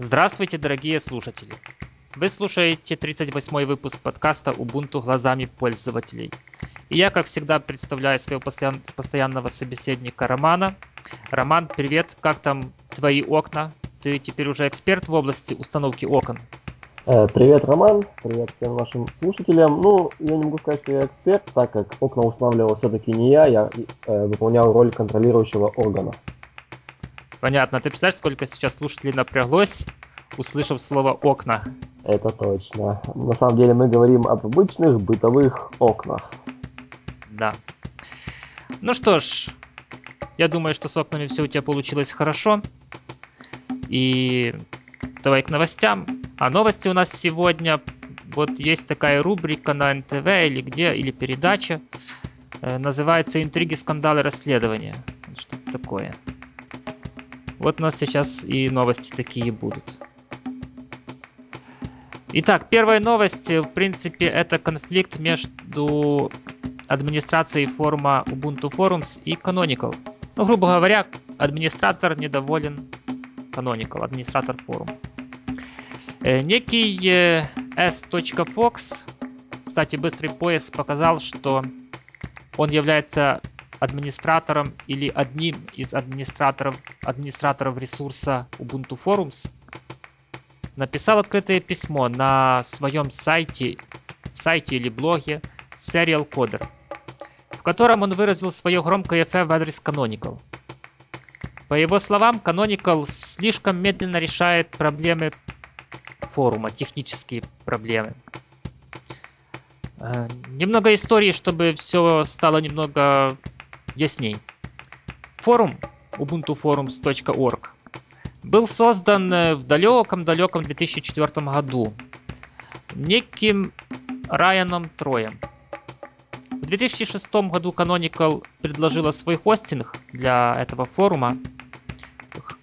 Здравствуйте, дорогие слушатели! Вы слушаете 38 выпуск подкаста Ubuntu глазами пользователей. И я, как всегда, представляю своего постоян- постоянного собеседника Романа. Роман, привет, как там твои окна? Ты теперь уже эксперт в области установки окон. Э, Привет, Роман. Привет всем нашим слушателям. Ну, я не могу сказать, что я эксперт, так как окна устанавливал все-таки не я, я э, выполнял роль контролирующего органа. Понятно. Ты представляешь, сколько сейчас слушателей напряглось, услышав слово «окна»? Это точно. На самом деле мы говорим об обычных бытовых окнах. Да. Ну что ж, я думаю, что с окнами все у тебя получилось хорошо. И давай к новостям. А новости у нас сегодня, вот есть такая рубрика на НТВ или где, или передача. э, Называется «Интриги, скандалы, расследования». Что-то такое. Вот у нас сейчас и новости такие будут. Итак, первая новость, в принципе, это конфликт между администрацией форума Ubuntu Forums и Canonical. Ну, грубо говоря, администратор недоволен Canonical, администратор форума. Э, Некий э, S.Fox, кстати, быстрый поиск показал, что он является администратором или одним из администраторов, администраторов ресурса Ubuntu Forums, написал открытое письмо на своем сайте, сайте или блоге Serial Coder, в котором он выразил свое громкое фе в адрес Canonical. По его словам, Canonical слишком медленно решает проблемы форума, технические проблемы. Э, Немного истории, чтобы все стало немного ясней. Форум ubuntuforums.org был создан э, в далеком-далеком 2004 году неким Райаном Троем. В 2006 году Canonical предложила свой хостинг для этого форума.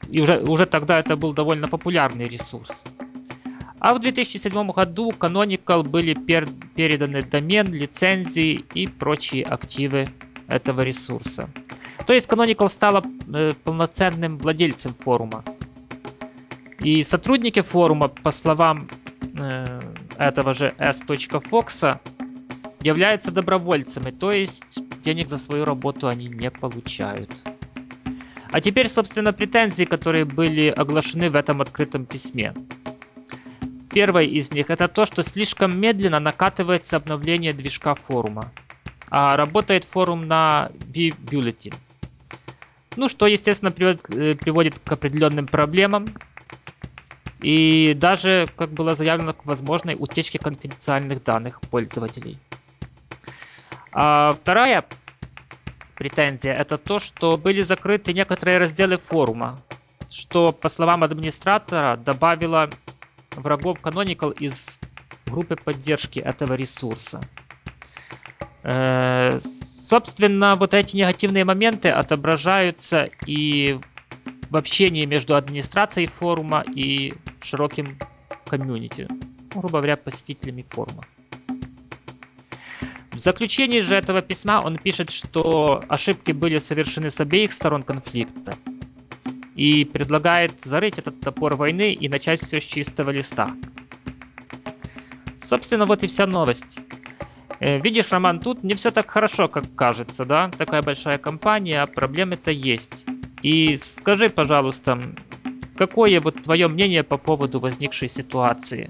И уже, уже тогда это был довольно популярный ресурс. А в 2007 году Canonical были пер- переданы домен, лицензии и прочие активы этого ресурса. То есть Canonical стала э, полноценным владельцем форума. И сотрудники форума, по словам э, этого же S.Fox, являются добровольцами, то есть денег за свою работу они не получают. А теперь, собственно, претензии, которые были оглашены в этом открытом письме. Первой из них это то, что слишком медленно накатывается обновление движка форума. А работает форум на V-Bulletin. Ну, что, естественно, приводит, э, приводит к определенным проблемам. И даже, как было заявлено, к возможной утечке конфиденциальных данных пользователей. А вторая претензия это то, что были закрыты некоторые разделы форума, что, по словам администратора, добавило врагов Canonical из группы поддержки этого ресурса. Э, Собственно, вот эти негативные моменты отображаются и в общении между администрацией форума и широким комьюнити, ну, грубо говоря, посетителями форума. В заключении же этого письма он пишет, что ошибки были совершены с обеих сторон конфликта и предлагает зарыть этот топор войны и начать все с чистого листа. Собственно, вот и вся новость. Э, Видишь, Роман, тут не все так хорошо, как кажется, да? Такая большая компания, а проблемы-то есть. И скажи, пожалуйста, какое вот твое мнение по поводу возникшей ситуации?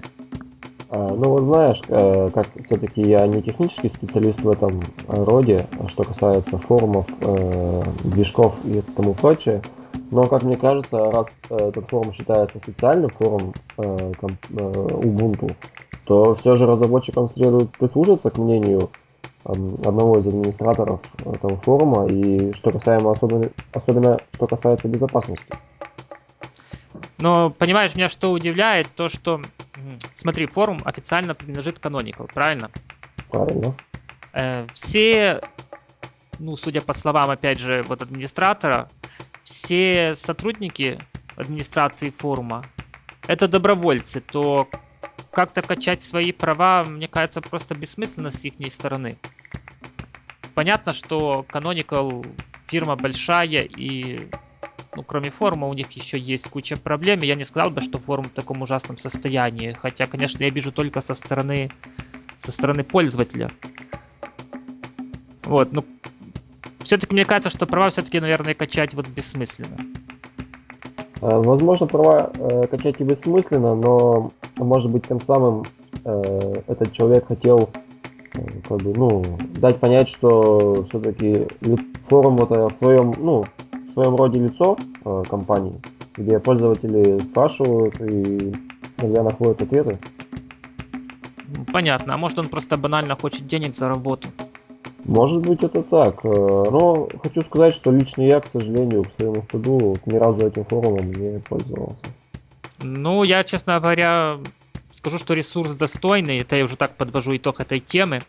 А, Ну вот знаешь, э, как все-таки я не технический специалист в этом роде, а что касается форумов, э, движков и тому прочее. Но, как мне кажется, раз э, этот форум считается официальным форумом Ubuntu, то все же разработчикам следует прислушаться к мнению одного из администраторов этого форума и что касаемо особенно, особенно что касается безопасности. Но, понимаешь, меня что удивляет, то что, смотри, форум официально принадлежит Canonical, правильно? Правильно? Э, все, ну, судя по словам, опять же, вот администратора, все сотрудники администрации форума это добровольцы, то как-то качать свои права, мне кажется, просто бессмысленно с их стороны. Понятно, что Canonical фирма большая и ну, кроме форума, у них еще есть куча проблем. Я не сказал бы, что форум в таком ужасном состоянии. Хотя, конечно, я вижу только со стороны, со стороны пользователя. Вот, ну, все-таки мне кажется, что права все-таки, наверное, качать вот бессмысленно. Э, возможно, права э, качать и бессмысленно, но, может быть, тем самым э, этот человек хотел э, как бы, ну, дать понять, что все-таки форум это в своем, ну, своем роде лицо э, компании, где пользователи спрашивают и иногда находят ответы. Понятно. А может он просто банально хочет денег за работу? Может быть это так. Э, но хочу сказать, что лично я, к сожалению, к своему стыду, ни разу этим форумом не пользовался. Ну, я, честно говоря, скажу, что ресурс достойный. Это я уже так подвожу итог этой темы.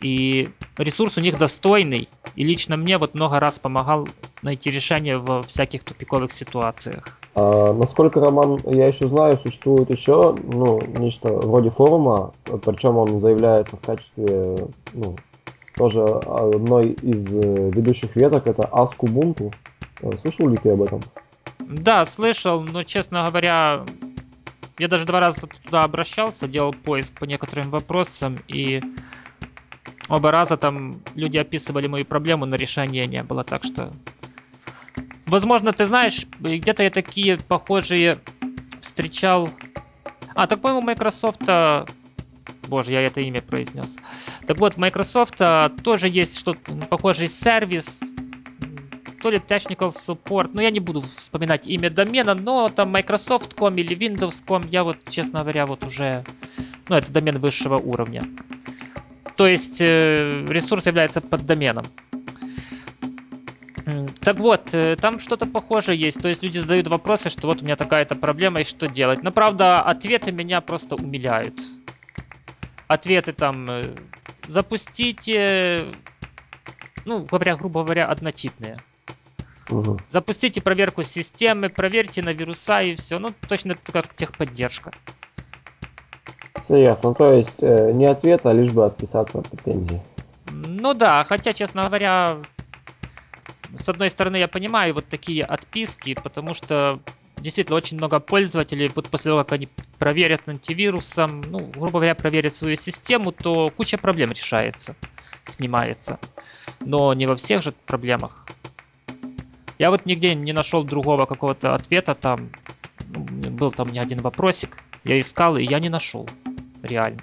И ресурс у них достойный. И лично мне вот много раз помогал найти решение во всяких тупиковых ситуациях. А, насколько, Роман, я еще знаю, существует еще ну, нечто вроде форума, причем он заявляется в качестве ну, тоже одной из э, ведущих веток, это Ask Ubuntu. Э, слышал ли ты об этом? Да, слышал, но, честно говоря, я даже два раза туда обращался, делал поиск по некоторым вопросам, и оба раза там люди описывали мою проблему, но решения не было, так что... Возможно, ты знаешь, где-то я такие похожие встречал... А, так, по-моему, Microsoft... Боже, я это имя произнес. Так вот, Microsoft тоже есть что-то похожий сервис, то ли Technical Support, ну я не буду вспоминать имя домена, но там Microsoft.com или Windows.com, я вот, честно говоря, вот уже, ну это домен высшего уровня. То есть э, ресурс является поддоменом. Так вот, э, там что-то похожее есть. То есть люди задают вопросы, что вот у меня такая-то проблема и что делать. Но правда, ответы меня просто умиляют. Ответы там э, запустите, ну, говоря, грубо говоря, однотипные. Угу. Запустите проверку системы, проверьте на вируса и все. Ну, точно как техподдержка. Все ясно. То есть э, не ответ, а лишь бы отписаться от претензий. Ну да, хотя, честно говоря, с одной стороны, я понимаю вот такие отписки, потому что действительно очень много пользователей, вот после того, как они проверят антивирусом, ну, грубо говоря, проверят свою систему, то куча проблем решается, снимается. Но не во всех же проблемах. Я вот нигде не нашел другого какого-то ответа там. Ну, был там не один вопросик. Я искал, и я не нашел реально.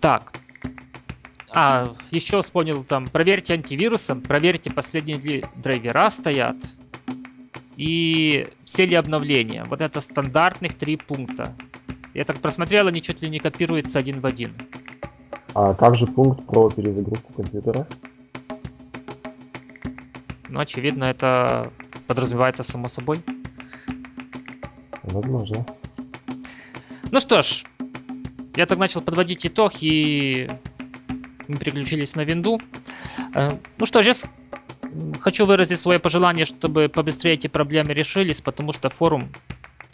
Так. А, еще вспомнил там, проверьте антивирусом, проверьте, последние ли драйвера стоят. И все ли обновления. Вот это стандартных три пункта. Я так просмотрел, они чуть ли не копируются один в один. А как же пункт про перезагрузку компьютера? Ну, очевидно, это подразумевается само собой. Возможно. Ну что ж, я так начал подводить итог, и мы переключились на винду. Э, ну что ж, я хочу выразить свое пожелание, чтобы побыстрее эти проблемы решились, потому что форум,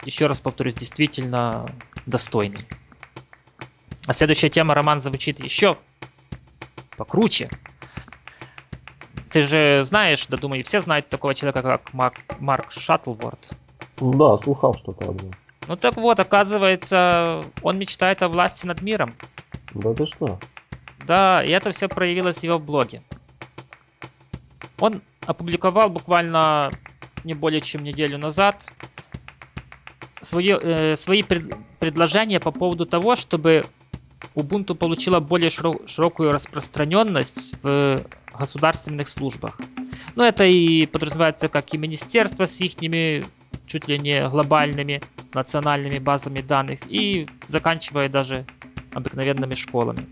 еще раз повторюсь, действительно достойный. А следующая тема, Роман, звучит еще покруче. Ты же знаешь, да думаю, все знают такого человека, как Марк, Марк Шаттлворд. Да, слухал что-то об нем. Ну так вот, оказывается, он мечтает о власти над миром. Да ты что? Да, и это все проявилось в его блоге. Он опубликовал буквально не более чем неделю назад свои, э, свои пред, предложения по поводу того, чтобы Ubuntu получила более широкую распространенность в государственных службах. Ну, это и подразумевается как и министерство с их чуть ли не глобальными национальными базами данных и заканчивая даже обыкновенными школами.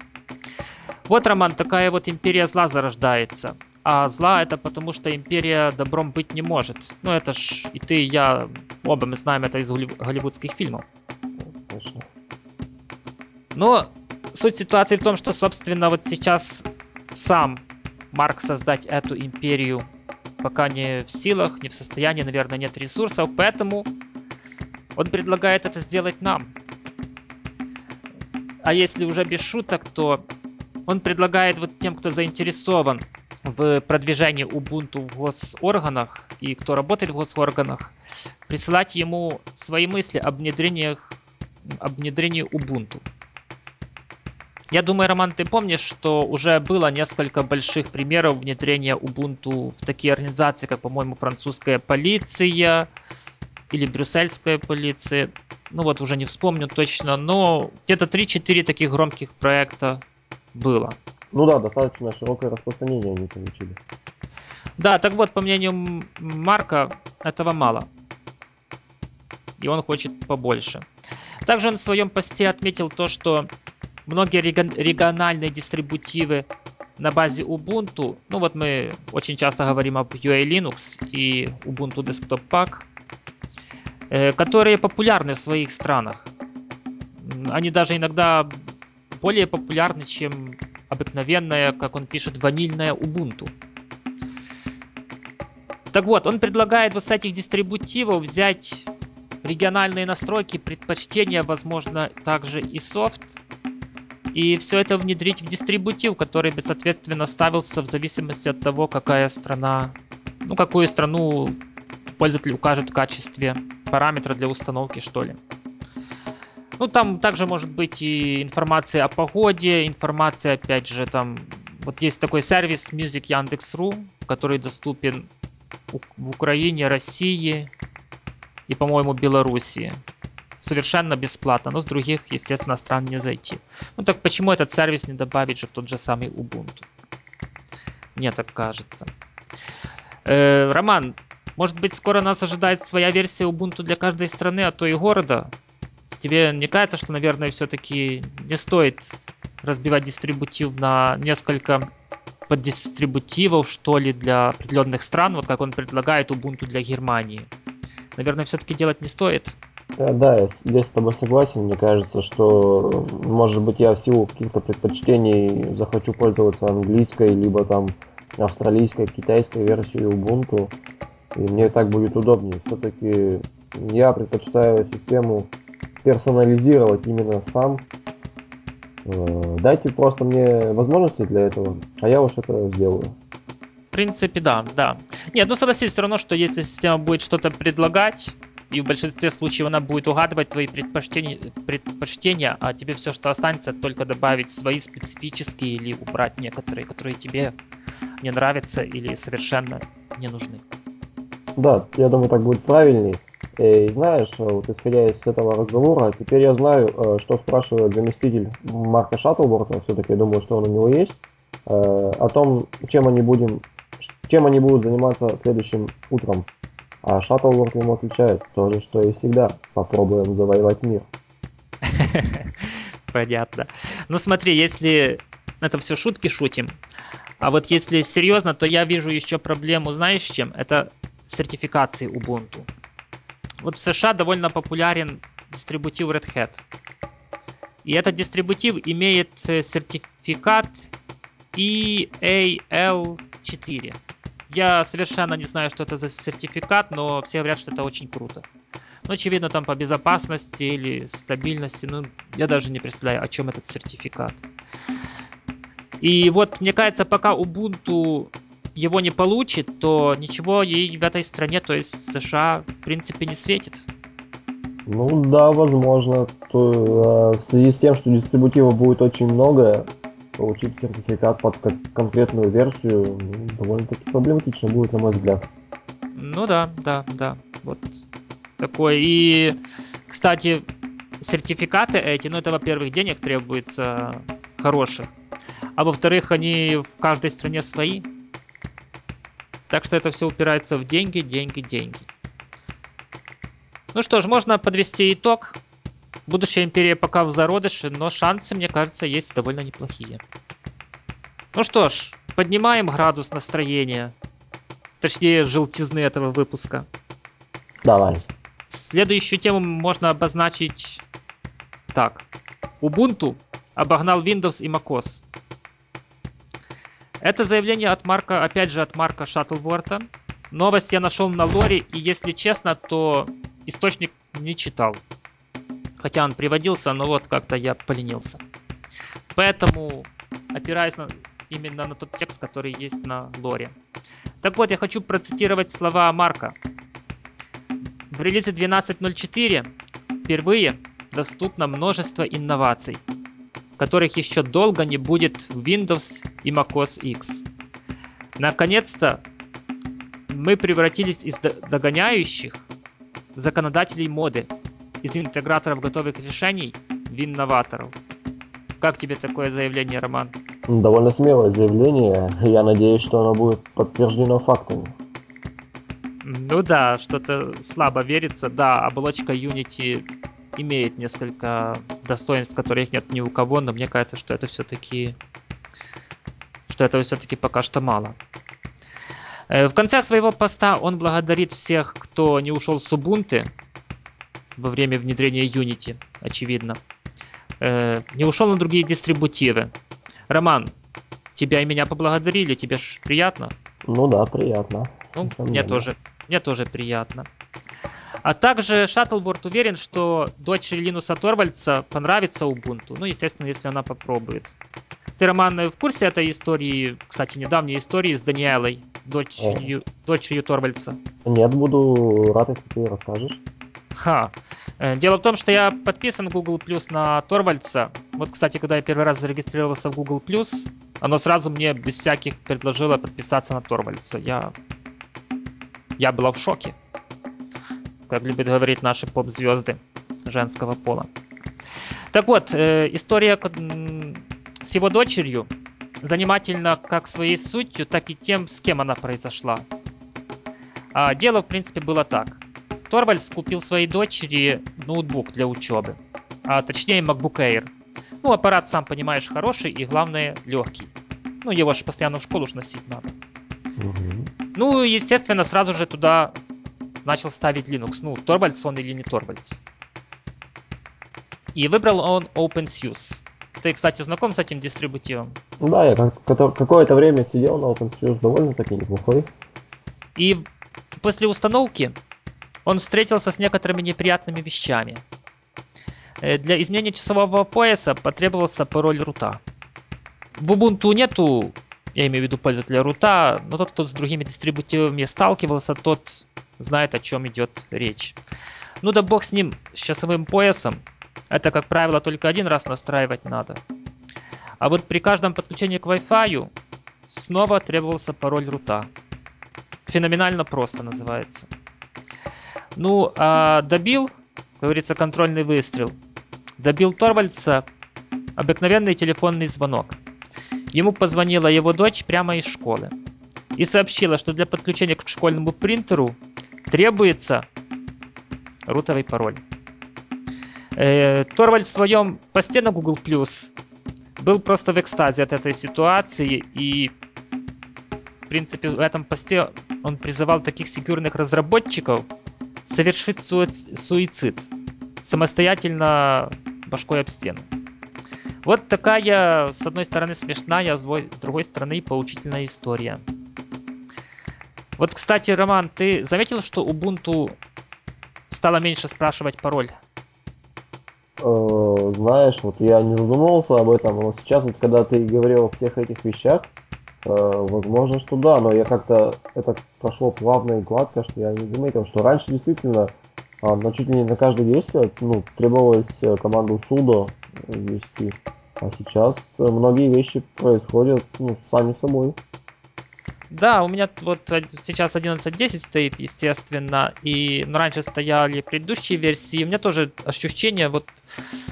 Вот, Роман, такая вот империя зла зарождается. А зла это потому, что империя добром быть не может. Ну это ж и ты, и я, оба мы знаем это из голливудских фильмов. Точно. Но суть ситуации в том, что, собственно, вот сейчас сам Марк создать эту империю пока не в силах, не в состоянии, наверное, нет ресурсов, поэтому он предлагает это сделать нам. А если уже без шуток, то он предлагает вот тем, кто заинтересован в продвижении Ubuntu в госорганах и кто работает в госорганах, присылать ему свои мысли об внедрениях, об внедрении Ubuntu. Я думаю, Роман, ты помнишь, что уже было несколько больших примеров внедрения Ubuntu в такие организации, как, по-моему, французская полиция или брюссельская полиция. Ну вот, уже не вспомню точно, но где-то 3-4 таких громких проекта было. Ну да, достаточно широкое распространение они получили. Да, так вот, по мнению Марка, этого мало. И он хочет побольше. Также он в своем посте отметил то, что многие региональные дистрибутивы на базе Ubuntu, ну вот мы очень часто говорим об UA Linux и Ubuntu Desktop Pack, которые популярны в своих странах. Они даже иногда более популярны, чем обыкновенная, как он пишет, ванильная Ubuntu. Так вот, он предлагает вот с этих дистрибутивов взять региональные настройки, предпочтения, возможно, также и софт, и все это внедрить в дистрибутив, который бы, соответственно, ставился в зависимости от того, какая страна, ну, какую страну пользователь укажет в качестве параметра для установки, что ли. Ну, там также может быть и информация о погоде, информация, опять же, там, вот есть такой сервис Music Яндекс.ру, который доступен в Украине, России и, по-моему, Белоруссии совершенно бесплатно, но с других, естественно, стран не зайти. Ну так почему этот сервис не добавить же в тот же самый Ubuntu? Мне так кажется. Э, Роман, может быть, скоро нас ожидает своя версия Ubuntu для каждой страны, а то и города? Тебе не кажется, что, наверное, все-таки не стоит разбивать дистрибутив на несколько поддистрибутивов, что ли, для определенных стран, вот как он предлагает Ubuntu для Германии? Наверное, все-таки делать не стоит. Э, да, я здесь с тобой согласен. Мне кажется, что, может быть, я в силу каких-то предпочтений захочу пользоваться английской, либо там австралийской, китайской версией Ubuntu. И мне так будет удобнее. Все-таки я предпочитаю систему персонализировать именно сам. Э, дайте просто мне возможности для этого, а я уж это сделаю. В принципе, да, да. Нет, ну согласись все равно, что если система будет что-то предлагать, и в большинстве случаев она будет угадывать твои предпочтения, предпочтения, а тебе все, что останется, только добавить свои специфические или убрать некоторые, которые тебе не нравятся или совершенно не нужны. Да, я думаю, так будет правильней. Э, и знаешь, вот исходя из этого разговора, теперь я знаю, э, что спрашивает заместитель Марка Шаттлворта, все-таки я думаю, что он у него есть, э, о том, чем они, будем, чем они будут заниматься следующим утром. А Шаттлворд ему отвечает то же, что и всегда. Попробуем завоевать мир. Понятно. Ну смотри, если это все шутки шутим, а вот если серьезно, то я вижу еще проблему, знаешь, чем? Это сертификации Ubuntu. Вот в США довольно популярен дистрибутив Red Hat. И этот дистрибутив имеет э, сертификат EAL4. Я совершенно не знаю, что это за сертификат, но все говорят, что это очень круто. Ну, очевидно, там по безопасности или стабильности, ну, я даже не представляю, о чем этот сертификат. И вот, мне кажется, пока Ubuntu его не получит, то ничего ей в этой стране, то есть США, в принципе, не светит. Ну да, возможно. То, э, в связи с тем, что дистрибутива будет очень много, получить сертификат под конкретную версию довольно-таки проблематично будет, на мой взгляд. Ну да, да, да. Вот такой. И, кстати, сертификаты эти, ну это, во-первых, денег требуется хороших, а во-вторых, они в каждой стране свои. Так что это все упирается в деньги, деньги, деньги. Ну что ж, можно подвести итог. Будущая империя пока в зародыше, но шансы, мне кажется, есть довольно неплохие. Ну что ж, поднимаем градус настроения. Точнее, желтизны этого выпуска. Давай. Следующую тему можно обозначить так. Ubuntu обогнал Windows и macOS. Это заявление от Марка, опять же от Марка Шаттлворта. Новость я нашел на лоре, и если честно, то источник не читал. Хотя он приводился, но вот как-то я поленился. Поэтому, опираясь на именно на тот текст, который есть на лоре. Так вот, я хочу процитировать слова Марка. В релизе 12.04 впервые доступно множество инноваций, которых еще долго не будет в Windows и macOS X. Наконец-то мы превратились из догоняющих в законодателей моды, из интеграторов готовых решений в инноваторов. Как тебе такое заявление, Роман? Довольно смелое заявление. Я надеюсь, что оно будет подтверждено фактами. Ну да, что-то слабо верится. Да, оболочка Unity имеет несколько достоинств, которых нет ни у кого, но мне кажется, что это все-таки что этого все-таки пока что мало. Э, в конце своего поста он благодарит всех, кто не ушел с Ubuntu во время внедрения Unity, очевидно. Э, не ушел на другие дистрибутивы. Роман, тебя и меня поблагодарили, тебе ж приятно? Ну да, приятно. Ну, мне тоже, мне тоже приятно. А также Шаттлборд уверен, что дочери Линуса Торвальца понравится Ubuntu. Ну, естественно, если она попробует. Ты, Роман, в курсе этой истории, кстати, недавней истории с Даниэлой, дочерью, дочерью Торвальца? Нет, буду рад, если ты расскажешь. Ха. Э, дело в том, что я подписан Google Plus на Торвальца. Вот, кстати, когда я первый раз зарегистрировался в Google Plus, оно сразу мне без всяких предложило подписаться на Торвальца. Я... Я была в шоке. Как любят говорить наши поп-звезды женского пола. Так вот, э, история с его дочерью занимательна как своей сутью, так и тем, с кем она произошла. А дело, в принципе, было так. Торвальдс купил своей дочери ноутбук для учебы, а точнее MacBook Air. Ну, аппарат, сам понимаешь, хороший и, главное, легкий. Ну, его же постоянно в школу ж носить надо. Угу. Ну, естественно, сразу же туда начал ставить Linux. Ну, Торвальдс он или не Торвальдс. И выбрал он OpenSUSE. Ты, кстати, знаком с этим дистрибутивом? Да, я какое-то время сидел на OpenSUSE, довольно-таки неплохой. И после установки он встретился с некоторыми неприятными вещами. Э, для изменения часового пояса потребовался пароль рута. В Ubuntu нету, я имею в виду пользователя рута, но тот, кто с другими дистрибутивами сталкивался, тот знает, о чем идет речь. Ну да бог с ним, с часовым поясом. Это, как правило, только один раз настраивать надо. А вот при каждом подключении к Wi-Fi снова требовался пароль рута. Феноменально просто называется. Ну, а добил, как говорится, контрольный выстрел. Добил Торвальдса обыкновенный телефонный звонок. Ему позвонила его дочь прямо из школы и сообщила, что для подключения к школьному принтеру требуется рутовый пароль. Э, Торвальд в своем посте на Google Plus был просто в экстазе от этой ситуации и в принципе в этом посте он призывал таких секьюрных разработчиков совершить суицид самостоятельно башкой об стену. Вот такая, с одной стороны, смешная, с другой стороны, поучительная история. Вот, кстати, Роман, ты заметил, что Ubuntu стало меньше спрашивать пароль? Э, знаешь, вот я не задумывался об этом, но сейчас вот когда ты говорил о всех этих вещах, э, возможно, что да, но я как-то это прошло плавно и гладко, что я не заметил, что раньше действительно а, на чуть ли не на каждое действие ну, требовалось э, команду sudo ввести, а сейчас многие вещи происходят ну, сами собой. Да, у меня вот сейчас 11.10 стоит, естественно, и ну, раньше стояли предыдущие версии. У меня тоже ощущение вот,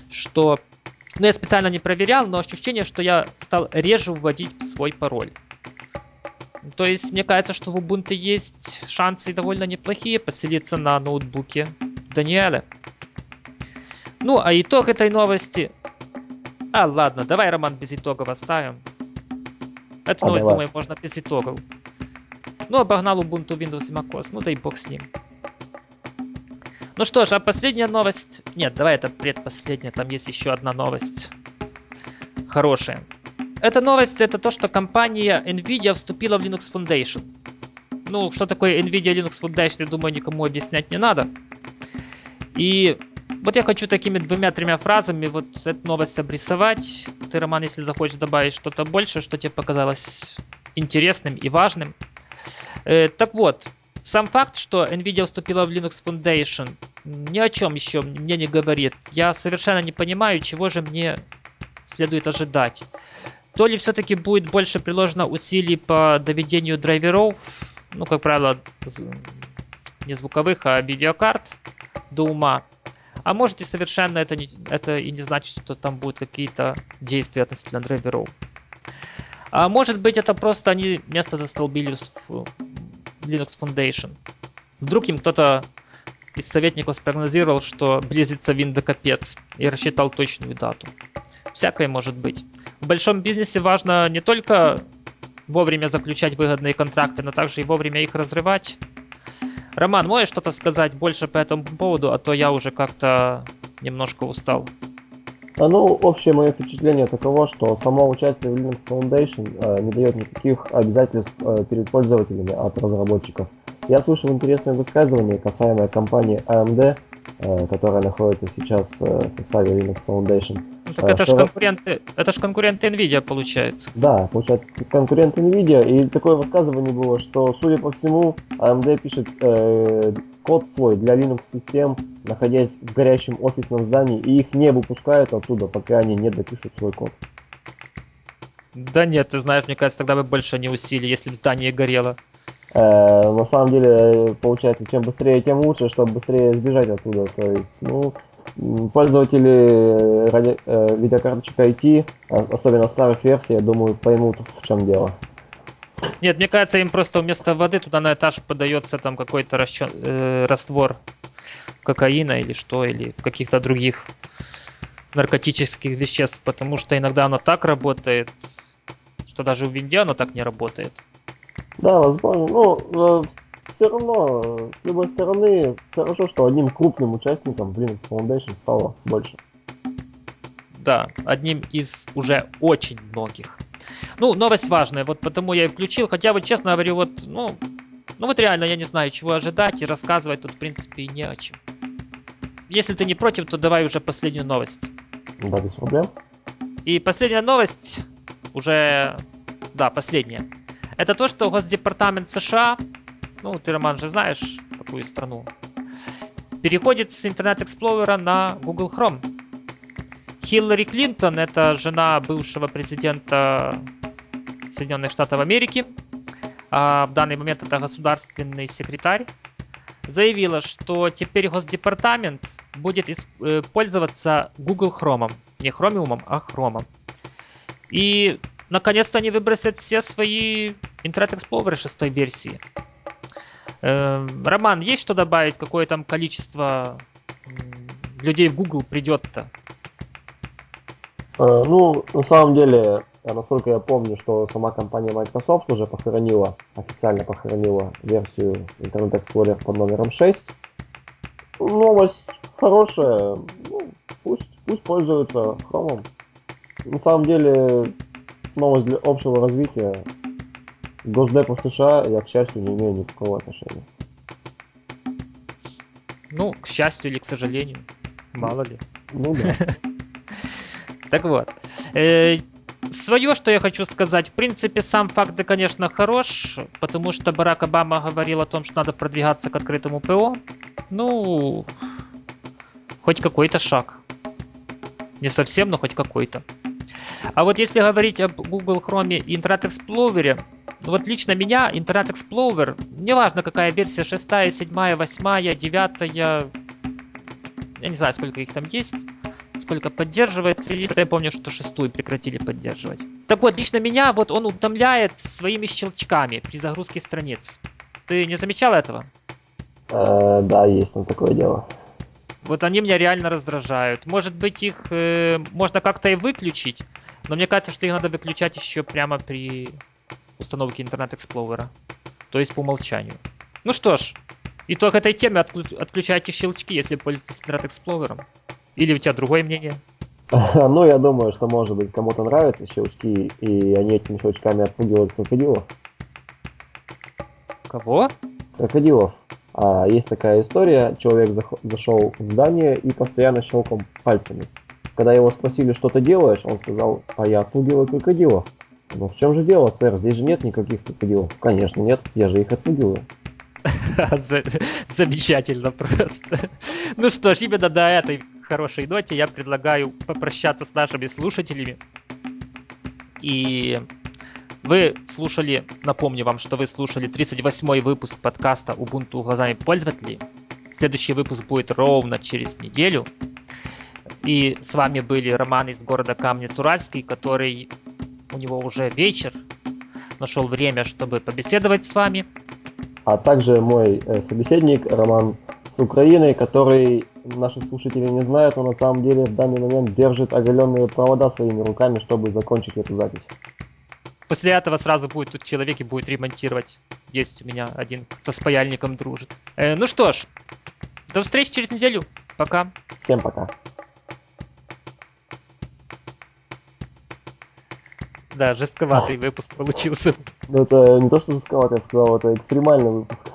что... Ну, я специально не проверял, но ощущение, что я стал реже вводить свой пароль. То есть, мне кажется, что в Ubuntu есть шансы довольно неплохие поселиться на ноутбуке Даниэля. Ну, а итог этой новости... А, ладно, давай, Роман, без итогов оставим. Эту а, новость, думаю, можно без итогов. Ну, обогнал Ubuntu, Windows и macOS. Ну, да и бог с ним. Ну что ж, а последняя новость... Нет, давай это предпоследняя. Там есть еще одна новость. Хорошая. Эта новость это то, что компания Nvidia вступила в Linux Foundation. Ну, что такое Nvidia Linux Foundation, я думаю, никому объяснять не надо. И Вот я хочу такими двумя-тремя фразами вот эту новость обрисовать. Ты, Роман, если захочешь добавить что-то больше, что тебе показалось интересным и важным. Э, так вот, сам факт, что NVIDIA вступила в Linux Foundation, ни о чем еще мне не говорит. Я совершенно не понимаю, чего же мне следует ожидать. То ли все-таки будет больше приложено усилий по доведению драйверов, ну, как правило, не звуковых, а видеокарт до ума. А может и совершенно это, не, это и не значит, что там будут какие-то действия относительно драйверов. А может быть это просто они место застолбили в Linux Foundation. Вдруг им кто-то из советников спрогнозировал, что близится винда капец и рассчитал точную дату. Всякое может быть. В большом бизнесе важно не только вовремя заключать выгодные контракты, но также и вовремя их разрывать. Роман, можешь что-то сказать больше по этому поводу, а то я уже как-то немножко устал. А, ну, общее мое впечатление таково, что само участие в Linux Foundation э, не дает никаких обязательств э, перед пользователями от разработчиков. Я слышал интересное высказывание касаемо компании AMD, э, которая находится сейчас э, в составе Linux Foundation. Ну, так это же конкуренты, это ж конкуренты NVIDIA получается. Да, получается конкурент NVIDIA. И такое высказывание было, что, судя по всему, AMD пишет э, код свой для Linux-систем, находясь в горящем офисном здании, и их не выпускают оттуда, пока они не допишут свой код. Да нет, ты знаешь, мне кажется, тогда бы больше не усилий, если бы здание горело. Э, на самом деле, получается, чем быстрее, тем лучше, чтобы быстрее сбежать оттуда. То есть, ну, пользователи э, ради, э, видеокарточек IT, а, особенно старых версий, я думаю, поймут, в чем дело. Нет, мне кажется, им просто вместо воды туда на этаж подается там какой-то расчет, э, раствор кокаина или что, или каких-то других наркотических веществ, потому что иногда оно так работает, что даже в винде оно так не работает. Да, возможно. Ну, все равно, с любой стороны, хорошо, что одним крупным участником Linux Foundation стало больше. Да, одним из уже очень многих. Ну, новость важная, вот потому я и включил. Хотя вот, честно говорю, вот, ну, ну вот реально я не знаю, чего ожидать, и рассказывать тут, в принципе, и не о чем. Если ты не против, то давай уже последнюю новость. Да, без проблем. И последняя новость, уже, да, последняя. Это то, что Госдепартамент США, ну, ты, Роман, же знаешь такую страну, переходит с Internet Explorer на Google Chrome. Хиллари Клинтон, это жена бывшего президента Соединенных Штатов Америки, а в данный момент это государственный секретарь, заявила, что теперь Госдепартамент будет э, пользоваться Google Chrome. Не Chromium, а Chrome. И наконец-то они выбросят все свои Internet Explorer шестой версии. Эм, Роман, есть что добавить? Какое там количество людей в Google придет-то? Э, ну, на самом деле, э, насколько я помню, что сама компания Microsoft уже похоронила, официально похоронила версию Internet Explorer под номером 6. Новость хорошая, ну, пусть, пусть пользуются Chrome. На самом деле, новость для общего развития. Госдепу в США я, к счастью, не имею никакого отношения. Ну, к счастью или к сожалению, мало ли. Ну да. Так вот. Э, свое, что я хочу сказать, в принципе, сам факт, да, конечно, хорош, потому что Барак Обама говорил о том, что надо продвигаться к открытому ПО. Ну, хоть какой-то шаг. Не совсем, но хоть какой-то. А вот если говорить об Google Chrome и Internet Explorer, вот лично меня Internet Explorer, неважно какая версия, 6, 7, 8, 9, я не знаю, сколько их там есть, сколько поддерживается. Я помню, что шестую прекратили поддерживать. Так вот, лично меня вот он утомляет своими щелчками при загрузке страниц. Ты не замечал этого? Э, да, есть там такое дело. Вот они меня реально раздражают. Может быть, их э, можно как-то и выключить, но мне кажется, что их надо выключать еще прямо при Internet Explorer. То есть по умолчанию. Ну что ж, итог этой темы отключайте щелчки, если пользуетесь Explorer. Или у тебя другое мнение? Ну, я думаю, что, может быть, кому-то нравятся щелчки, и они этими щелчками отпугивают крокодилов. Кого? Крокодилов. А есть такая история, человек зашел в здание и постоянно щелкал пальцами. Когда его спросили, что ты делаешь, он сказал, а я отпугиваю крокодилов. Ну в чем же дело, сэр? Здесь же нет никаких крокодилов. Конечно, нет, я же их отпугиваю. Замечательно просто. Ну что ж, именно на этой хорошей ноте я предлагаю попрощаться с нашими слушателями. И вы слушали, напомню вам, что вы слушали 38-й выпуск подкаста Ubuntu глазами пользователей. Следующий выпуск будет ровно через неделю. И с вами были Роман из города Камнец-Уральский, который у него уже вечер, нашел время, чтобы побеседовать с вами. А также мой э, собеседник Роман с Украины, который наши слушатели не знают, но на самом деле в данный момент держит оголенные провода своими руками, чтобы закончить эту запись. После этого сразу будет тут человек и будет ремонтировать. Есть у меня один, кто с паяльником дружит. Э, ну что ж, до встречи через неделю. Пока. Всем пока. Да, жестковатый выпуск получился. Ну это не то, что жестковатый, я бы сказал, это экстремальный выпуск.